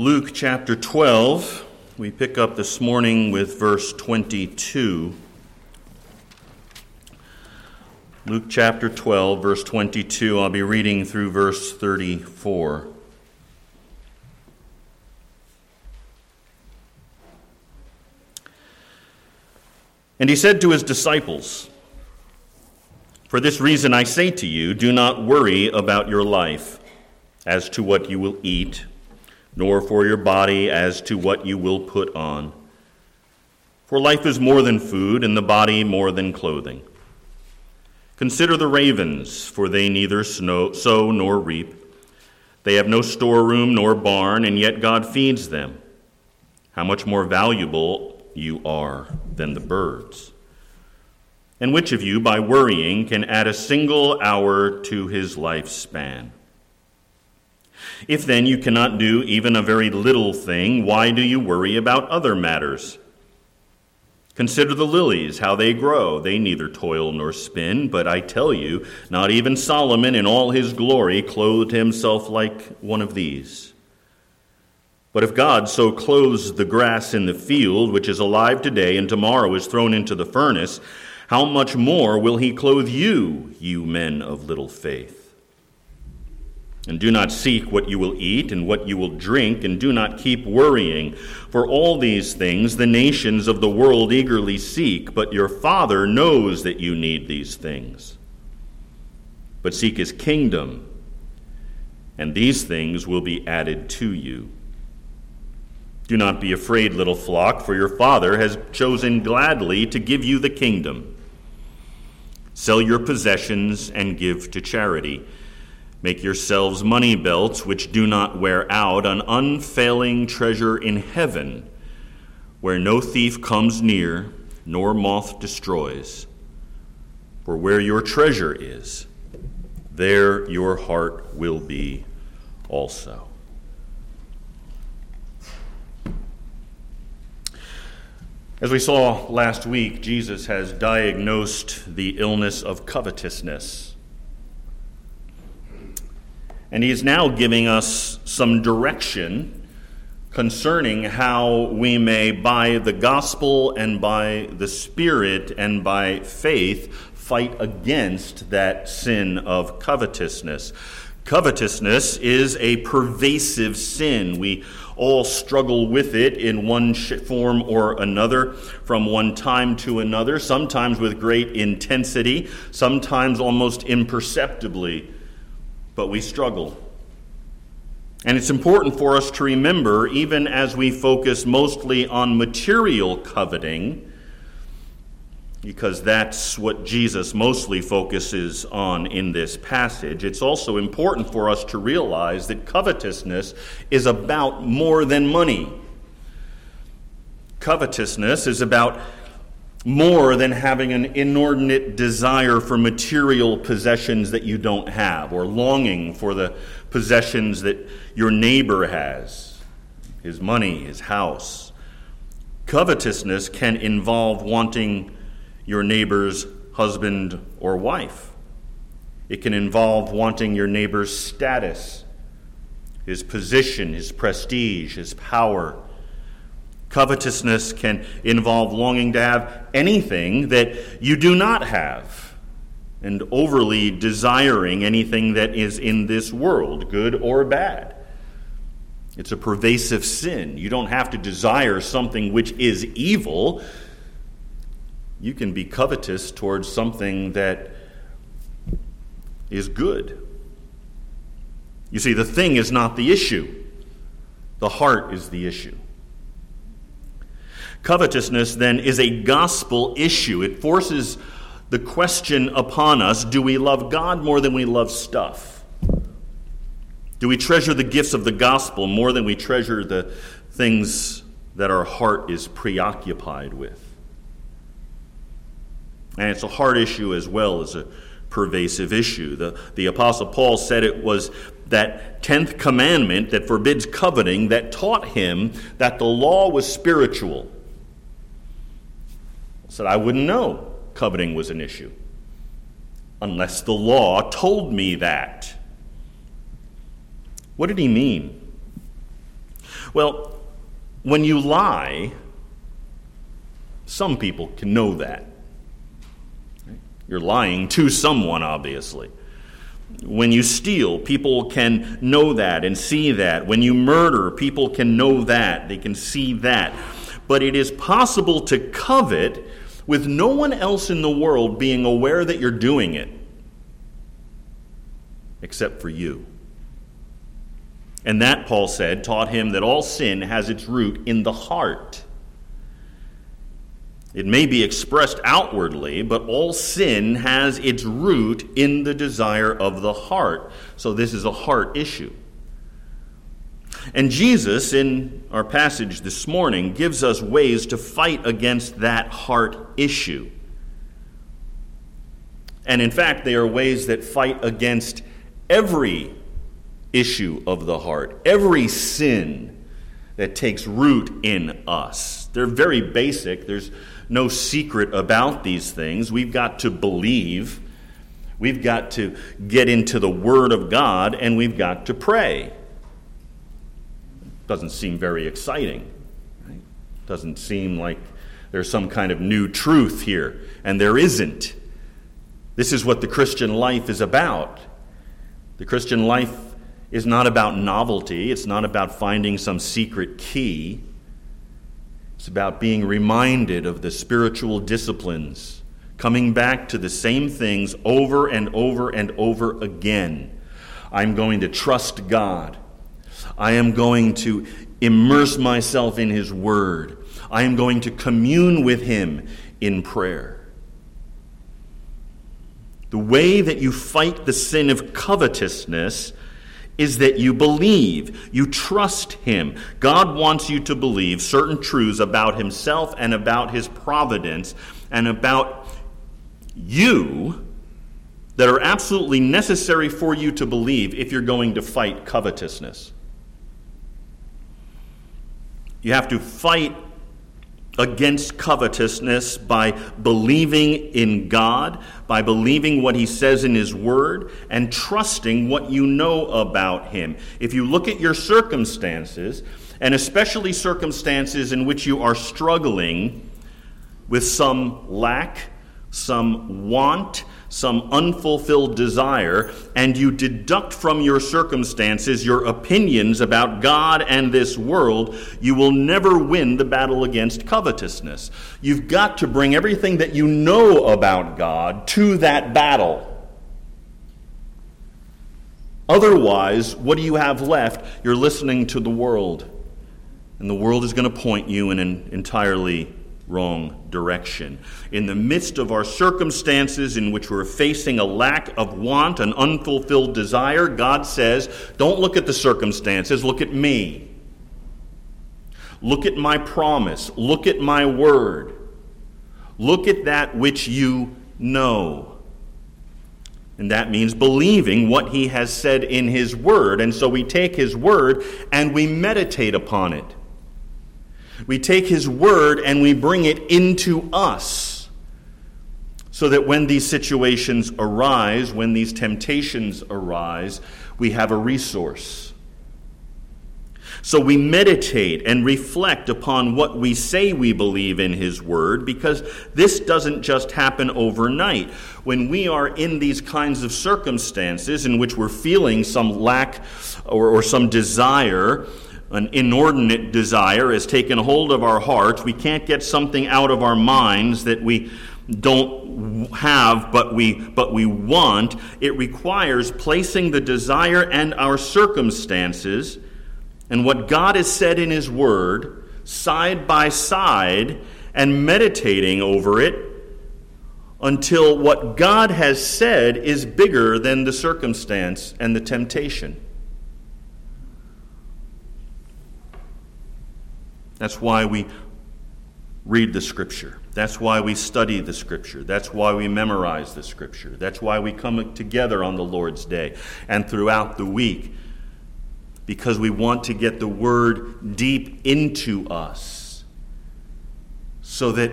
Luke chapter 12. We pick up this morning with verse 22. Luke chapter 12, verse 22. I'll be reading through verse 34. And he said to his disciples, For this reason I say to you, do not worry about your life as to what you will eat, nor for your body as to what you will put on. For life is more than food, and the body more than clothing. Consider the ravens, for they neither sow nor reap. They have no storeroom nor barn, and yet God feeds them. How much more valuable you are than the birds. And which of you, by worrying, can add a single hour to his lifespan? If then you cannot do even a very little thing, why do you worry about other matters? Consider the lilies, how they grow. They neither toil nor spin, but I tell you, not even Solomon in all his glory clothed himself like one of these. But if God so clothes the grass in the field, which is alive today and tomorrow is thrown into the furnace, how much more will he clothe you, you men of little faith? And do not seek what you will eat and what you will drink, and do not keep worrying. For all these things the nations of the world eagerly seek, but your Father knows that you need these things. But seek his kingdom, and these things will be added to you. Do not be afraid, little flock, for your Father has chosen gladly to give you the kingdom. Sell your possessions and give to charity. Make yourselves money belts which do not wear out, an unfailing treasure in heaven, where no thief comes near, nor moth destroys. For where your treasure is, there your heart will be also. As we saw last week, Jesus has diagnosed the illness of covetousness. And he is now giving us some direction concerning how we may, by the gospel and by the Spirit and by faith, fight against that sin of covetousness. Covetousness is a pervasive sin. We all struggle with it in one form or another from one time to another, sometimes with great intensity, sometimes almost imperceptibly, but we struggle. And it's important for us to remember, even as we focus mostly on material coveting, because that's what Jesus mostly focuses on in this passage. It's also important for us to realize that covetousness is about more than money. Covetousness is about more than having an inordinate desire for material possessions that you don't have, or longing for the possessions that your neighbor has his money, his house. Covetousness can involve wanting your neighbor's husband or wife. It can involve wanting your neighbor's status, his position, his prestige, his power. Covetousness can involve longing to have anything that you do not have and overly desiring anything that is in this world, good or bad. It's a pervasive sin. You don't have to desire something which is evil you can be covetous towards something that is good. You see, the thing is not the issue, the heart is the issue. Covetousness, then, is a gospel issue. It forces the question upon us do we love God more than we love stuff? Do we treasure the gifts of the gospel more than we treasure the things that our heart is preoccupied with? And it's a hard issue as well as a pervasive issue. The, the Apostle Paul said it was that 10th commandment that forbids coveting that taught him that the law was spiritual. Said, I wouldn't know coveting was an issue unless the law told me that. What did he mean? Well, when you lie, some people can know that. You're lying to someone, obviously. When you steal, people can know that and see that. When you murder, people can know that. They can see that. But it is possible to covet with no one else in the world being aware that you're doing it, except for you. And that, Paul said, taught him that all sin has its root in the heart. It may be expressed outwardly, but all sin has its root in the desire of the heart. So this is a heart issue. And Jesus, in our passage this morning, gives us ways to fight against that heart issue. And in fact, they are ways that fight against every issue of the heart, every sin that takes root in us. They're very basic. There's no secret about these things. We've got to believe, we've got to get into the Word of God, and we've got to pray. Doesn't seem very exciting. Right? Doesn't seem like there's some kind of new truth here, and there isn't. This is what the Christian life is about. The Christian life is not about novelty, it's not about finding some secret key. It's about being reminded of the spiritual disciplines, coming back to the same things over and over and over again. I'm going to trust God. I am going to immerse myself in His Word. I am going to commune with Him in prayer. The way that you fight the sin of covetousness is that you believe, you trust Him. God wants you to believe certain truths about Himself and about His providence and about you that are absolutely necessary for you to believe if you're going to fight covetousness. You have to fight against covetousness by believing in God, by believing what He says in His Word, and trusting what you know about Him. If you look at your circumstances, and especially circumstances in which you are struggling with some lack, some want, some unfulfilled desire, and you deduct from your circumstances your opinions about God and this world, you will never win the battle against covetousness. You've got to bring everything that you know about God to that battle. Otherwise, what do you have left? You're listening to the world. And the world is going to point you in an entirely wrong direction. In the midst of our circumstances in which we're facing a lack of want, an unfulfilled desire, God says, Don't look at the circumstances, look at me. Look at my promise. Look at my word. Look at that which you know. And that means believing what he has said in his word. And so we take his word and we meditate upon it. We take His Word and we bring it into us so that when these situations arise, when these temptations arise, we have a resource. So we meditate and reflect upon what we say we believe in His Word because this doesn't just happen overnight. When we are in these kinds of circumstances in which we're feeling some lack or, or some desire, an inordinate desire has taken hold of our hearts. We can't get something out of our minds that we don't have but we but we want it requires placing the desire and our circumstances and what God has said in his word side by side and meditating over it until what God has said is bigger than the circumstance and the temptation That's why we read the Scripture. That's why we study the Scripture. That's why we memorize the Scripture. That's why we come together on the Lord's Day and throughout the week, because we want to get the Word deep into us so that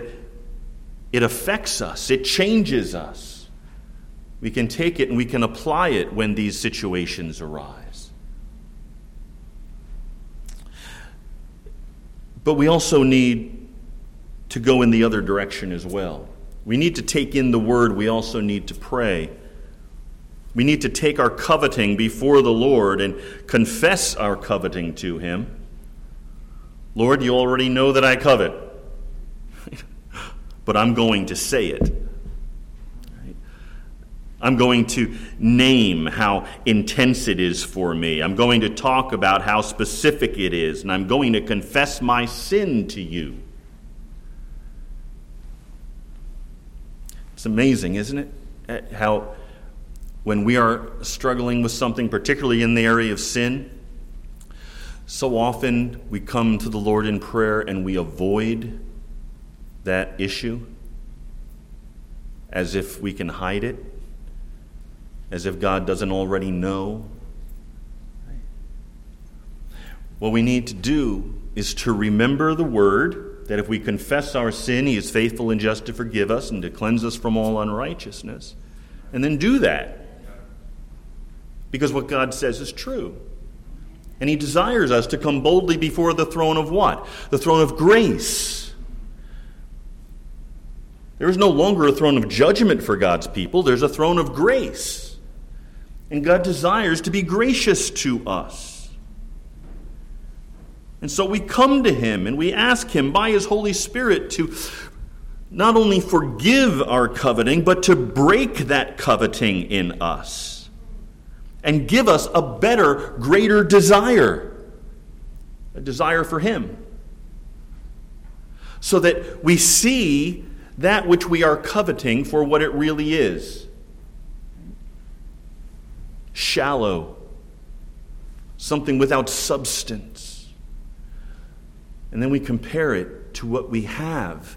it affects us, it changes us. We can take it and we can apply it when these situations arise. But we also need to go in the other direction as well. We need to take in the word, we also need to pray. We need to take our coveting before the Lord and confess our coveting to Him. Lord, you already know that I covet, but I'm going to say it. I'm going to name how intense it is for me. I'm going to talk about how specific it is, and I'm going to confess my sin to you. It's amazing, isn't it? Eh, how when we are struggling with something, particularly in the area of sin, so often we come to the Lord in prayer and we avoid that issue as if we can hide it, as if God doesn't already know. What we need to do is to remember the word that if we confess our sin, He is faithful and just to forgive us and to cleanse us from all unrighteousness. And then do that. Because what God says is true. And He desires us to come boldly before the throne of what? The throne of grace. There is no longer a throne of judgment for God's people, there's a throne of grace. And God desires to be gracious to us. And so we come to Him and we ask Him by His Holy Spirit to not only forgive our coveting, but to break that coveting in us and give us a better, greater desire a desire for Him. So that we see that which we are coveting for what it really is shallow, something without substance. And then we compare it to what we have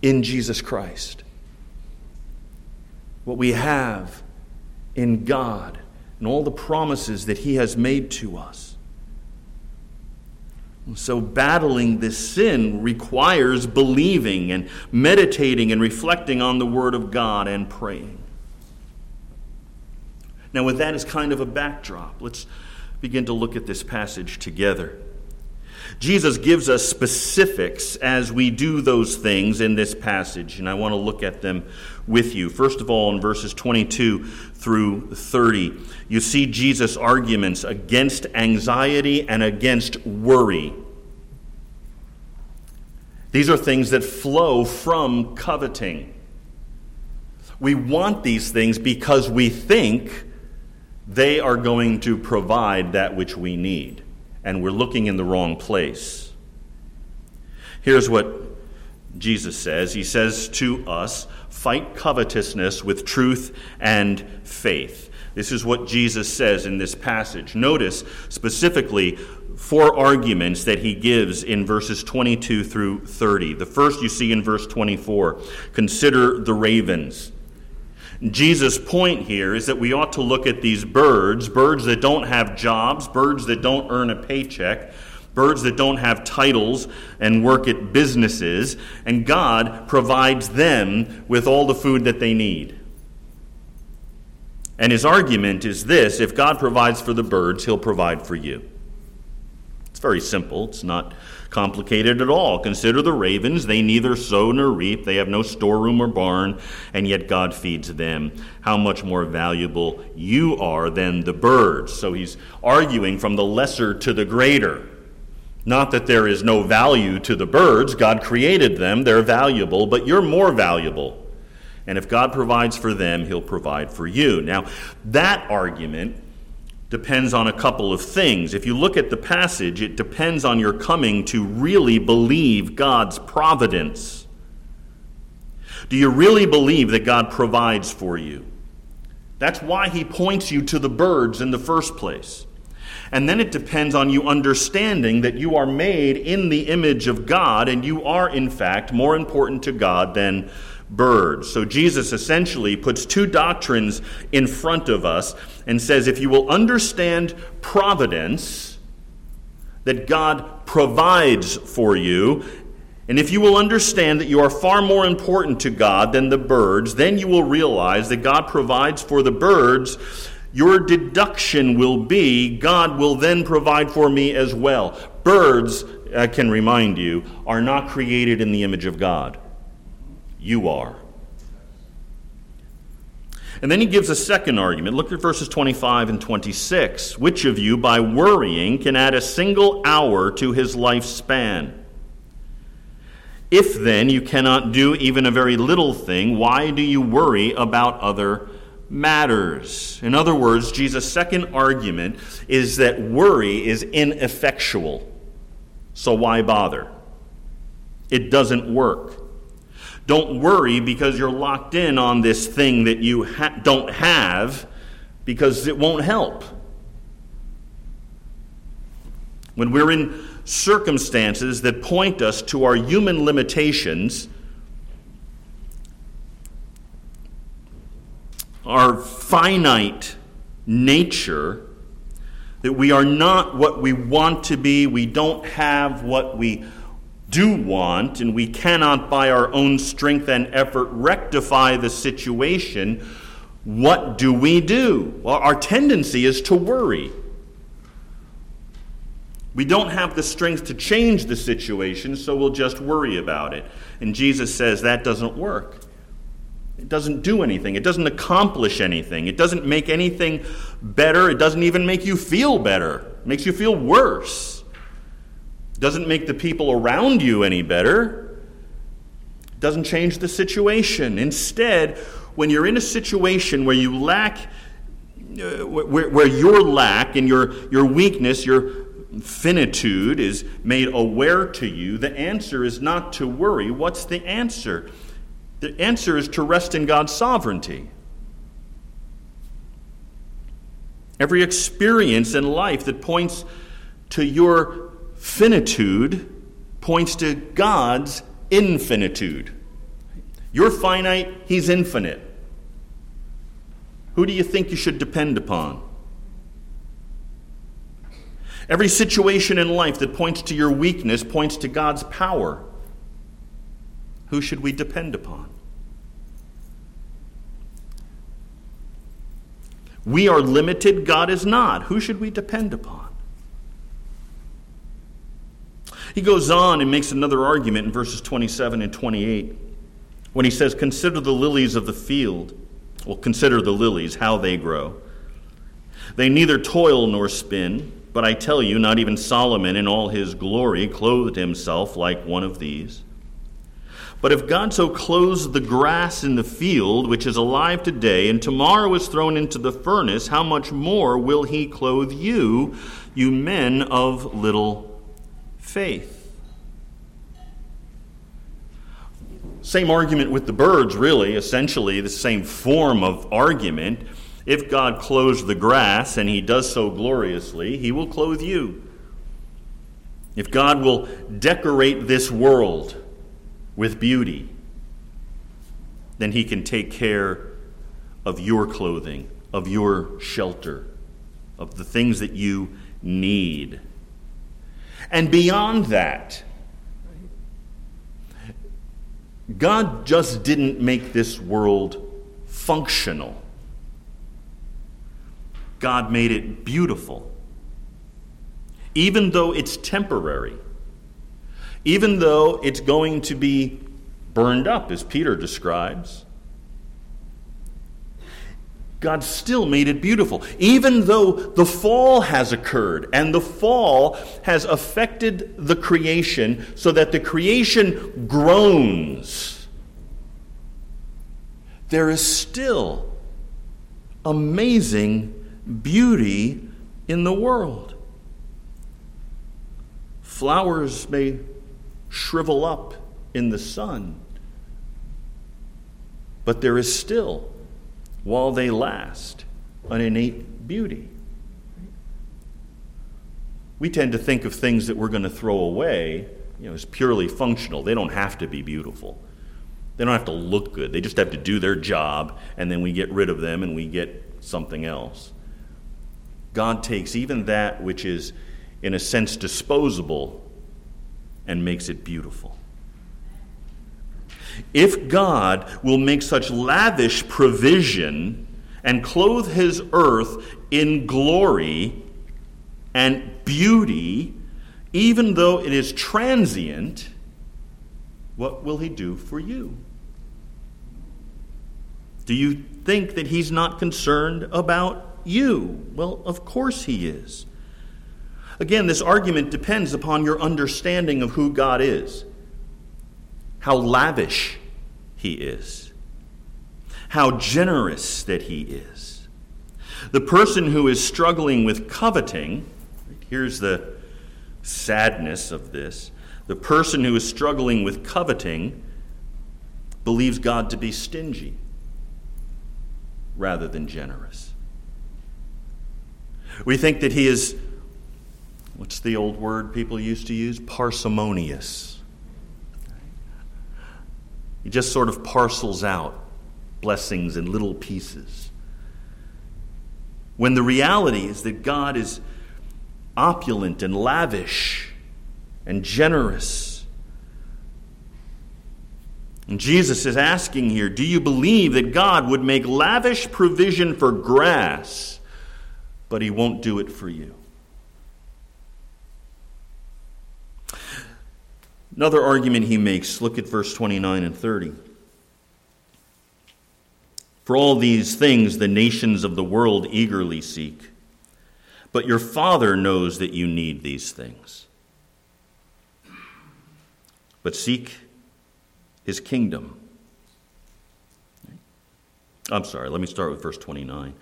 in Jesus Christ, what we have in God and all the promises that He has made to us. so, battling this sin requires believing and meditating and reflecting on the Word of God and praying. Now, with that as kind of a backdrop, let's begin to look at this passage together. Jesus gives us specifics as we do those things in this passage, and I want to look at them with you. First of all, in verses 22 through 30, you see Jesus' arguments against anxiety and against worry. These are things that flow from coveting. We want these things because we think they are going to provide that which we need and we're looking in the wrong place. Here's what Jesus says He says to us, fight covetousness with truth and faith. This is what Jesus says in this passage. Notice specifically four arguments that he gives in verses 22 through 30. The first you see in verse 24 consider the ravens. Jesus' point here is that we ought to look at these birds, birds that don't have jobs, birds that don't earn a paycheck, birds that don't have titles and work at businesses, and God provides them with all the food that they need. And his argument is this if God provides for the birds, he'll provide for you. Very simple. It's not complicated at all. Consider the ravens. They neither sow nor reap, they have no storeroom or barn, and yet God feeds them. How much more valuable you are than the birds. So he's arguing from the lesser to the greater. Not that there is no value to the birds, God created them, they're valuable, but you're more valuable. And if God provides for them, He'll provide for you. Now, that argument depends on a couple of things. If you look at the passage, it depends on your coming to really believe God's providence. Do you really believe that God provides for you? That's why he points you to the birds in the first place. And then it depends on you understanding that you are made in the image of God and you are, in fact, more important to God than birds. So Jesus essentially puts two doctrines in front of us and says if you will understand providence, that God provides for you, and if you will understand that you are far more important to God than the birds, then you will realize that God provides for the birds. Your deduction will be God will then provide for me as well. Birds I can remind you, are not created in the image of God. You are. And then he gives a second argument. Look at verses 25 and 26. Which of you, by worrying, can add a single hour to his lifespan? If then you cannot do even a very little thing, why do you worry about other matters? In other words, Jesus' second argument is that worry is ineffectual. So why bother? It doesn't work. Don't worry because you're locked in on this thing that you ha- don't have because it won't help. When we're in circumstances that point us to our human limitations, our finite nature, that we are not what we want to be, we don't have what we do want, and we cannot by our own strength and effort rectify the situation, what do we do? Well, our tendency is to worry. We don't have the strength to change the situation, so we'll just worry about it. And Jesus says that doesn't work. It doesn't do anything. It doesn't accomplish anything. It doesn't make anything better. It doesn't even make you feel better. It makes you feel worse doesn't make the people around you any better, doesn't change the situation. Instead, when you're in a situation where you lack, uh, where, where your lack and your, your weakness, your finitude is made aware to you, the answer is not to worry. What's the answer? The answer is to rest in God's sovereignty. Every experience in life that points to your finitude points to God's infinitude. You're finite, He's infinite. Who do you think you should depend upon? Every situation in life that points to your weakness points to God's power. Who should we depend upon? We are limited, God is not. Who should we depend upon? He goes on and makes another argument in verses 27 and 28 when he says, Consider the lilies of the field. Well, consider the lilies, how they grow. They neither toil nor spin, but I tell you, not even Solomon in all his glory clothed himself like one of these. But if God so clothes the grass in the field, which is alive today, and tomorrow is thrown into the furnace, how much more will he clothe you, you men of little faith. Same argument with the birds, really, essentially, the same form of argument. If God clothes the grass, and he does so gloriously, he will clothe you. If God will decorate this world with beauty, then he can take care of your clothing, of your shelter, of the things that you need. And beyond that, God just didn't make this world functional. God made it beautiful. Even though it's temporary, even though it's going to be burned up, as Peter describes, God still made it beautiful. Even though the fall has occurred and the fall has affected the creation so that the creation groans, there is still amazing beauty in the world. Flowers may shrivel up in the sun, but there is still while they last, an innate beauty. We tend to think of things that we're going to throw away you know, as purely functional. They don't have to be beautiful. They don't have to look good. They just have to do their job, and then we get rid of them and we get something else. God takes even that which is, in a sense, disposable and makes it beautiful. If God will make such lavish provision and clothe his earth in glory and beauty, even though it is transient, what will he do for you? Do you think that he's not concerned about you? Well, of course he is. Again, this argument depends upon your understanding of who God is, how lavish he is, how generous that he is. The person who is struggling with coveting, here's the sadness of this the person who is struggling with coveting believes God to be stingy rather than generous. We think that he is, what's the old word people used to use? Parsimonious. He just sort of parcels out blessings in little pieces. When the reality is that God is opulent and lavish and generous. And Jesus is asking here Do you believe that God would make lavish provision for grass, but he won't do it for you? Another argument he makes, look at verse 29 and 30. For all these things the nations of the world eagerly seek, but your Father knows that you need these things. But seek his kingdom. I'm sorry, let me start with verse 29.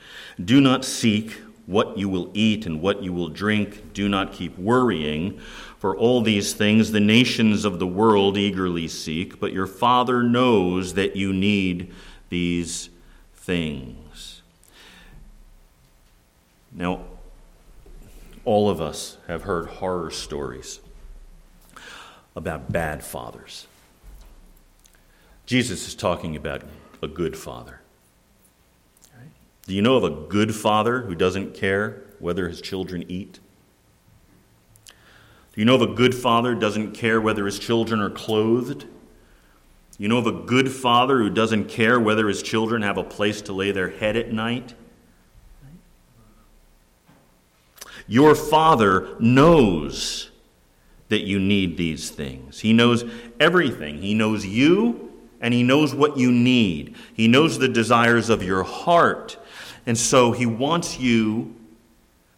Do not seek what you will eat and what you will drink. Do not keep worrying, for all these things the nations of the world eagerly seek, but your Father knows that you need these things. Now, all of us have heard horror stories about bad fathers. Jesus is talking about a good father. Do you know of a good father who doesn't care whether his children eat? Do you know of a good father who doesn't care whether his children are clothed? You know of a good father who doesn't care whether his children have a place to lay their head at night? Your father knows that you need these things. He knows everything. He knows you and He knows what you need. He knows the desires of your heart. And so He wants you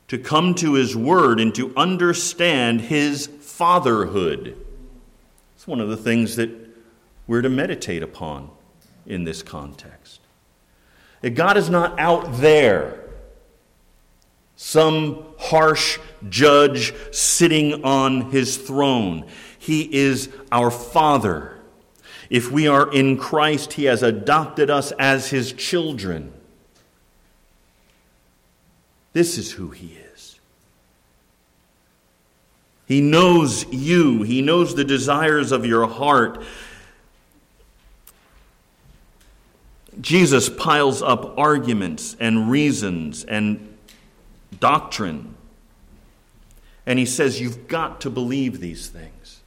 to come to His Word and to understand His fatherhood. It's one of the things that we're to meditate upon in this context. That God is not out there some harsh judge sitting on his throne. He is our Father. If we are in Christ, He has adopted us as His children. This is who He is. He knows you, He knows the desires of your heart. Jesus piles up arguments and reasons and doctrine. And he says, You've got to believe these things.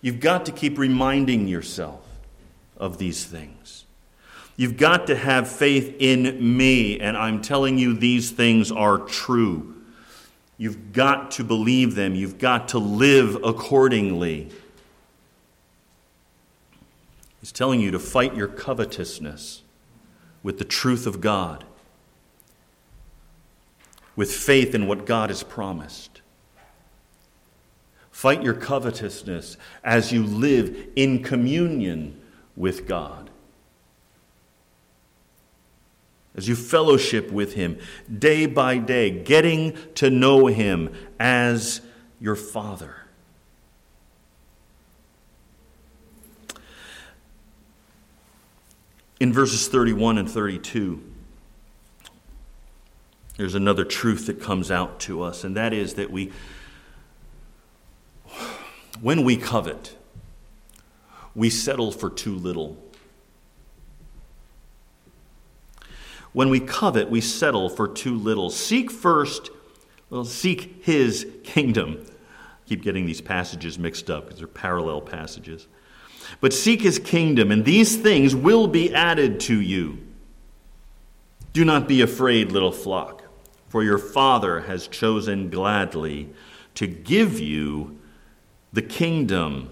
You've got to keep reminding yourself of these things. You've got to have faith in me, and I'm telling you these things are true. You've got to believe them. You've got to live accordingly. He's telling you to fight your covetousness with the truth of God with faith in what God has promised. Fight your covetousness as you live in communion with God. As you fellowship with Him day by day, getting to know Him as your Father. In verses 31 and 32, there's another truth that comes out to us, and that is that we, when we covet, we settle for too little. When we covet, we settle for too little. Seek first, well, seek his kingdom. I keep getting these passages mixed up because they're parallel passages. But seek his kingdom, and these things will be added to you. Do not be afraid, little flock for your Father has chosen gladly to give you the kingdom.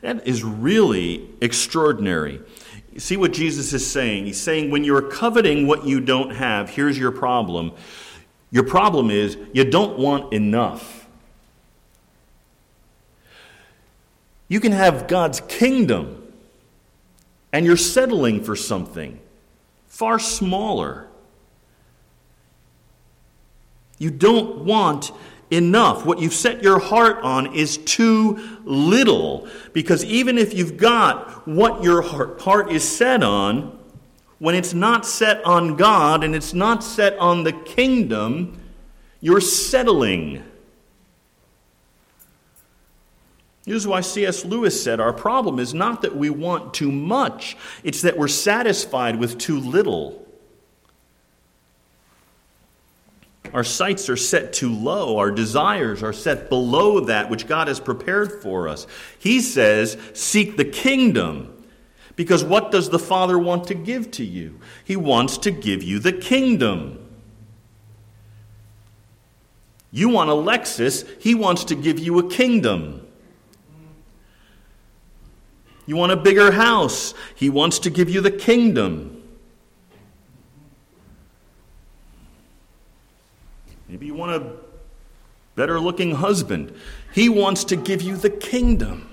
That is really extraordinary. See what Jesus is saying? He's saying, when you're coveting what you don't have, here's your problem. Your problem is you don't want enough. You can have God's kingdom, and you're settling for something far smaller. You don't want enough. What you've set your heart on is too little. Because even if you've got what your heart is set on, when it's not set on God and it's not set on the kingdom, you're settling. Is why C.S. Lewis said our problem is not that we want too much, it's that we're satisfied with too little. Our sights are set too low. Our desires are set below that which God has prepared for us. He says, Seek the kingdom. Because what does the Father want to give to you? He wants to give you the kingdom. You want a Lexus, He wants to give you a kingdom. You want a bigger house, He wants to give you the kingdom. Maybe you want a better looking husband. He wants to give you the kingdom.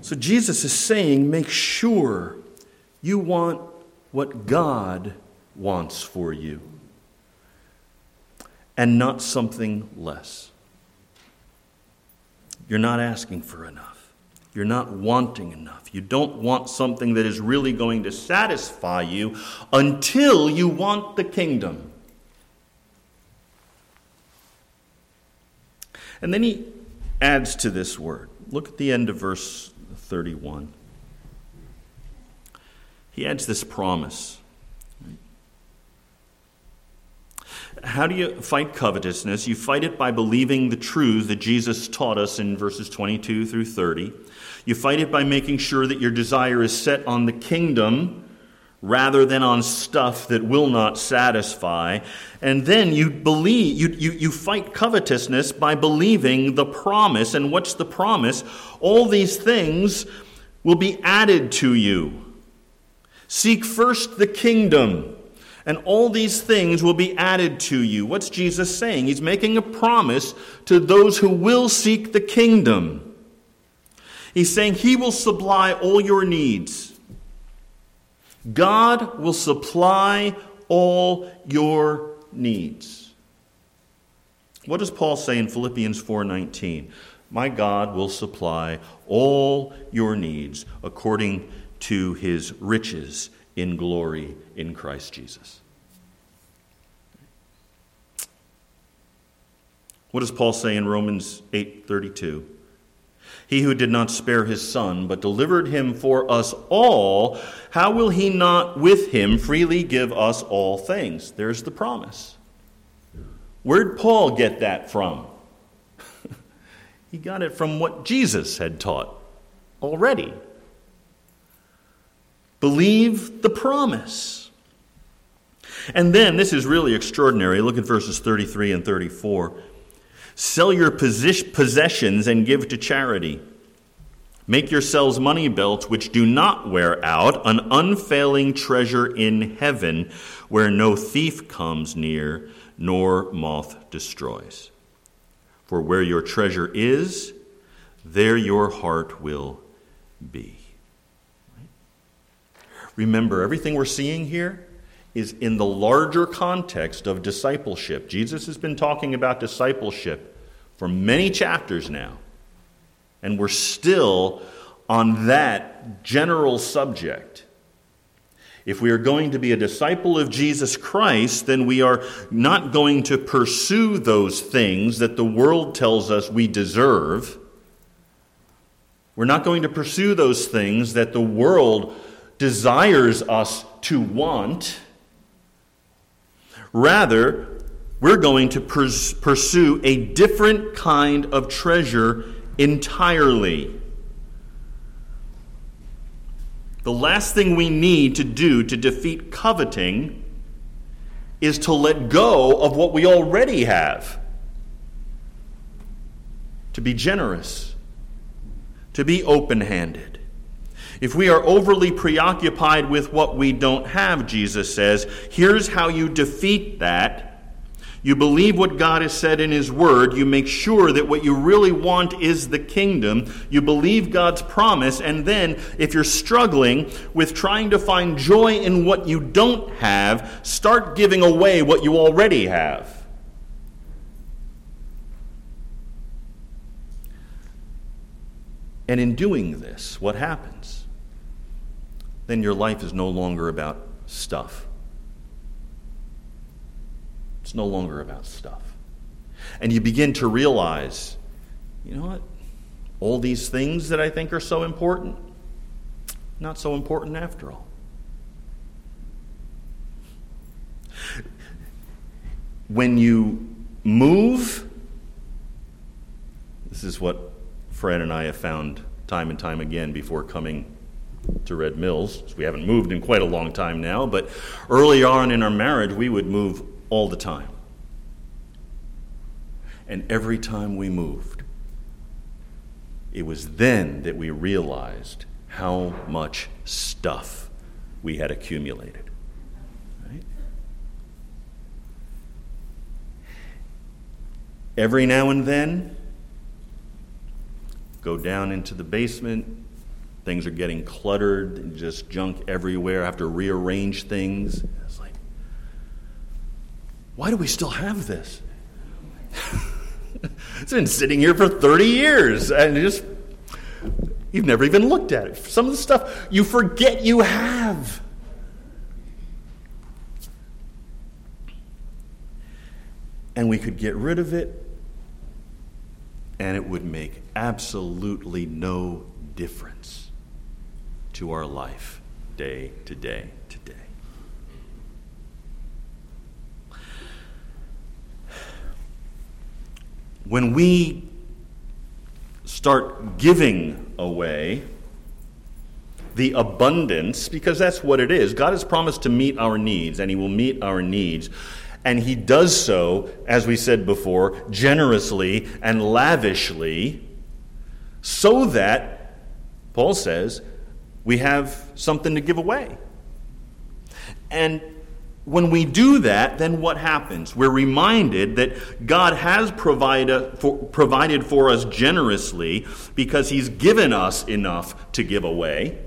So Jesus is saying, make sure you want what God wants for you and not something less. You're not asking for enough. You're not wanting enough. You don't want something that is really going to satisfy you until you want the kingdom. And then he adds to this word. Look at the end of verse 31. He adds this promise. How do you fight covetousness? You fight it by believing the truth that Jesus taught us in verses 22 through 30. You fight it by making sure that your desire is set on the kingdom rather than on stuff that will not satisfy. And then you believe, you, you, you fight covetousness by believing the promise. And what's the promise? All these things will be added to you. Seek first the kingdom and all these things will be added to you. What's Jesus saying? He's making a promise to those who will seek the kingdom. He's saying He will supply all your needs. God will supply all your needs. What does Paul say in Philippians 4:19? My God will supply all your needs according to his riches in glory in Christ Jesus. What does Paul say in Romans 8:32? He who did not spare his son, but delivered him for us all, how will he not with him freely give us all things? There's the promise. Where'd Paul get that from? he got it from what Jesus had taught already. Believe the promise. And then, this is really extraordinary. Look at verses 33 and 34. Sell your possessions and give to charity. Make yourselves money belts which do not wear out, an unfailing treasure in heaven where no thief comes near nor moth destroys. For where your treasure is, there your heart will be. Remember, everything we're seeing here is in the larger context of discipleship. Jesus has been talking about discipleship for many chapters now, and we're still on that general subject. If we are going to be a disciple of Jesus Christ, then we are not going to pursue those things that the world tells us we deserve. We're not going to pursue those things that the world desires us to want. Rather, we're going to pers- pursue a different kind of treasure entirely. The last thing we need to do to defeat coveting is to let go of what we already have. To be generous, to be open handed. If we are overly preoccupied with what we don't have, Jesus says, here's how you defeat that you believe what God has said in His Word. You make sure that what you really want is the kingdom. You believe God's promise. And then, if you're struggling with trying to find joy in what you don't have, start giving away what you already have. And in doing this, what happens? Then your life is no longer about stuff. It's no longer about stuff. And you begin to realize, you know what? All these things that I think are so important, not so important after all. When you move, this is what Fred and I have found time and time again before coming to Red Mills. We haven't moved in quite a long time now, but early on in our marriage, we would move all the time. And every time we moved, it was then that we realized how much stuff we had accumulated. Right? Every now and then, go down into the basement. Things are getting cluttered and just junk everywhere. I have to rearrange things. It's like, why do we still have this? it's been sitting here for 30 years and just you've never even looked at it. Some of the stuff you forget you have. And we could get rid of it and it would make absolutely no difference to our life day to day. to day. when we start giving away the abundance, because that's what it is, God has promised to meet our needs, and He will meet our needs. And He does so, as we said before, generously and lavishly, so that, Paul says, we have something to give away. And when we do that, then what happens? We're reminded that God has provided for, provided for us generously because He's given us enough to give away.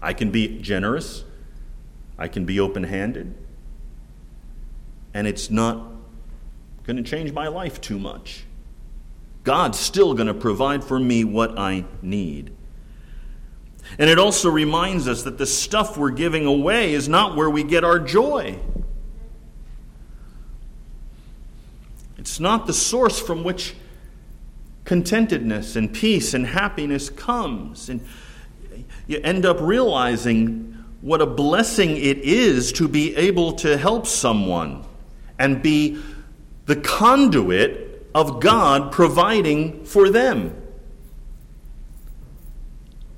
I can be generous, I can be open handed, and it's not going to change my life too much. God's still going to provide for me what I need. And it also reminds us that the stuff we're giving away is not where we get our joy. It's not the source from which contentedness and peace and happiness comes. And you end up realizing what a blessing it is to be able to help someone and be the conduit of God providing for them.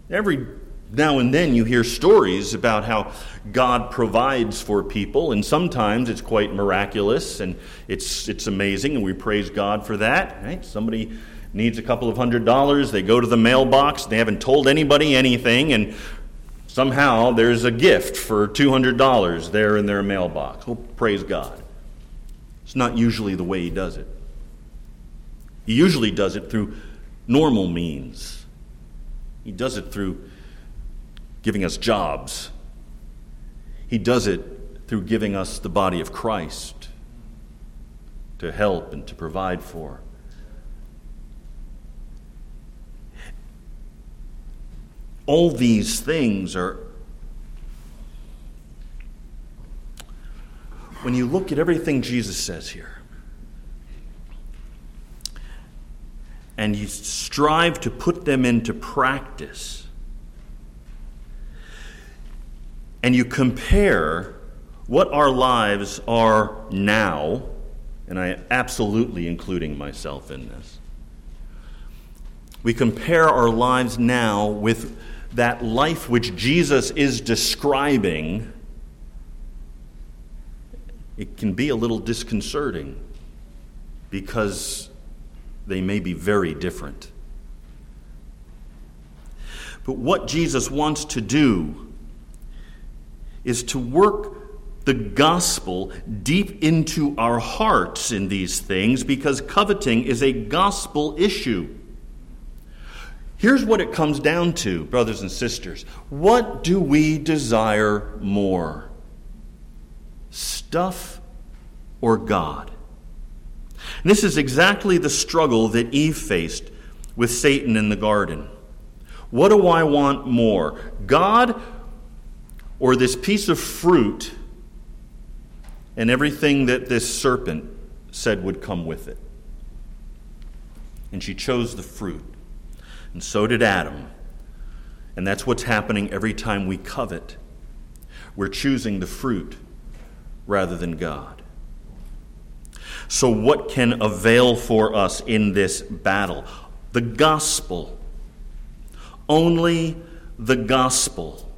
Every now and then you hear stories about how God provides for people, and sometimes it's quite miraculous and it's, it's amazing, and we praise God for that. Right? Somebody needs a couple of hundred dollars, they go to the mailbox, they haven't told anybody anything, and somehow there's a gift for $200 there in their mailbox. Well, praise God. It's not usually the way He does it. He usually does it through normal means. He does it through giving us jobs. He does it through giving us the body of Christ to help and to provide for. All these things are, when you look at everything Jesus says here, and you strive to put them into practice, and you compare what our lives are now, and I am absolutely including myself in this, we compare our lives now with that life which Jesus is describing, it can be a little disconcerting because they may be very different. But what Jesus wants to do is to work the gospel deep into our hearts in these things because coveting is a gospel issue. Here's what it comes down to, brothers and sisters. What do we desire more? Stuff or God? This is exactly the struggle that Eve faced with Satan in the garden. What do I want more? God or this piece of fruit and everything that this serpent said would come with it? And she chose the fruit. And so did Adam. And that's what's happening every time we covet. We're choosing the fruit rather than God. So, what can avail for us in this battle? The gospel. Only the gospel.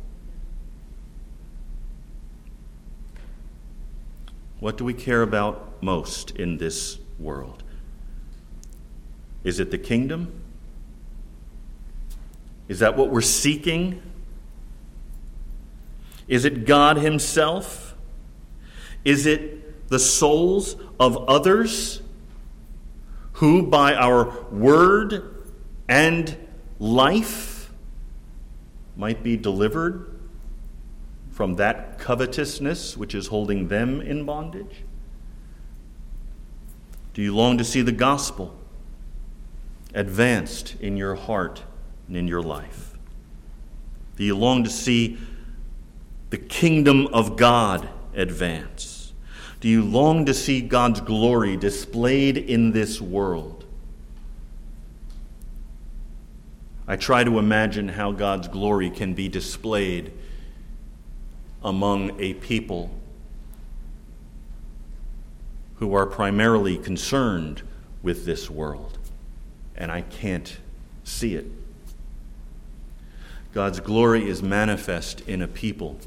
What do we care about most in this world? Is it the kingdom? Is that what we're seeking? Is it God Himself? Is it the souls of others who, by our word and life, might be delivered from that covetousness which is holding them in bondage? Do you long to see the gospel advanced in your heart and in your life? Do you long to see the kingdom of God advance? Do you long to see God's glory displayed in this world? I try to imagine how God's glory can be displayed among a people who are primarily concerned with this world, and I can't see it. God's glory is manifest in a people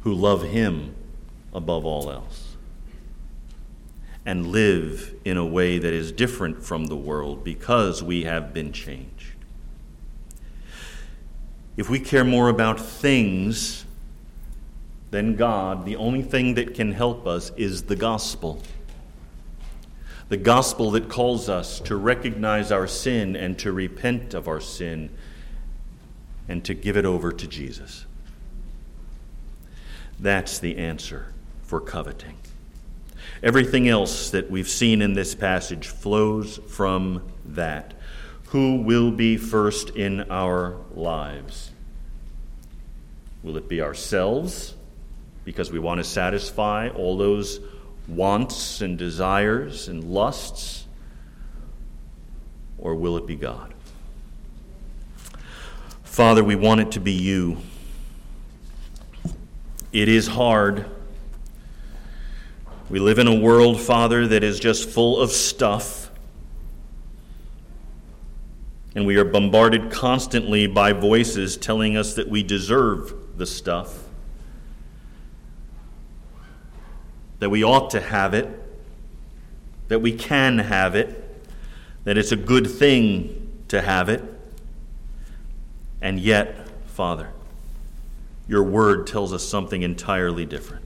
who love Him above all else and live in a way that is different from the world because we have been changed. If we care more about things than God, the only thing that can help us is the gospel. The gospel that calls us to recognize our sin and to repent of our sin and to give it over to Jesus. That's the answer for coveting. Everything else that we've seen in this passage flows from that. Who will be first in our lives? Will it be ourselves because we want to satisfy all those wants and desires and lusts? Or will it be God? Father, we want it to be you. It is hard. We live in a world, Father, that is just full of stuff. And we are bombarded constantly by voices telling us that we deserve the stuff, that we ought to have it, that we can have it, that it's a good thing to have it. And yet, Father, your word tells us something entirely different.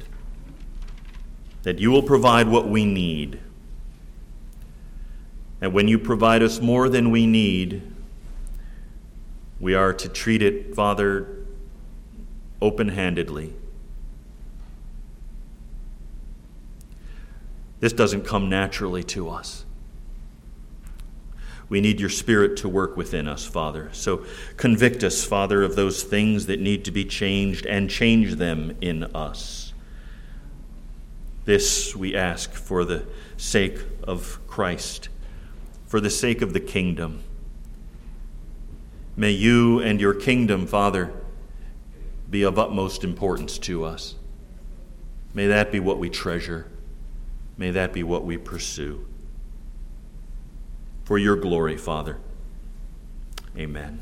That you will provide what we need. And when you provide us more than we need, we are to treat it, Father, open handedly. This doesn't come naturally to us. We need your Spirit to work within us, Father. So convict us, Father, of those things that need to be changed and change them in us. This we ask for the sake of Christ, for the sake of the kingdom. May you and your kingdom, Father, be of utmost importance to us. May that be what we treasure. May that be what we pursue for your glory, Father. Amen.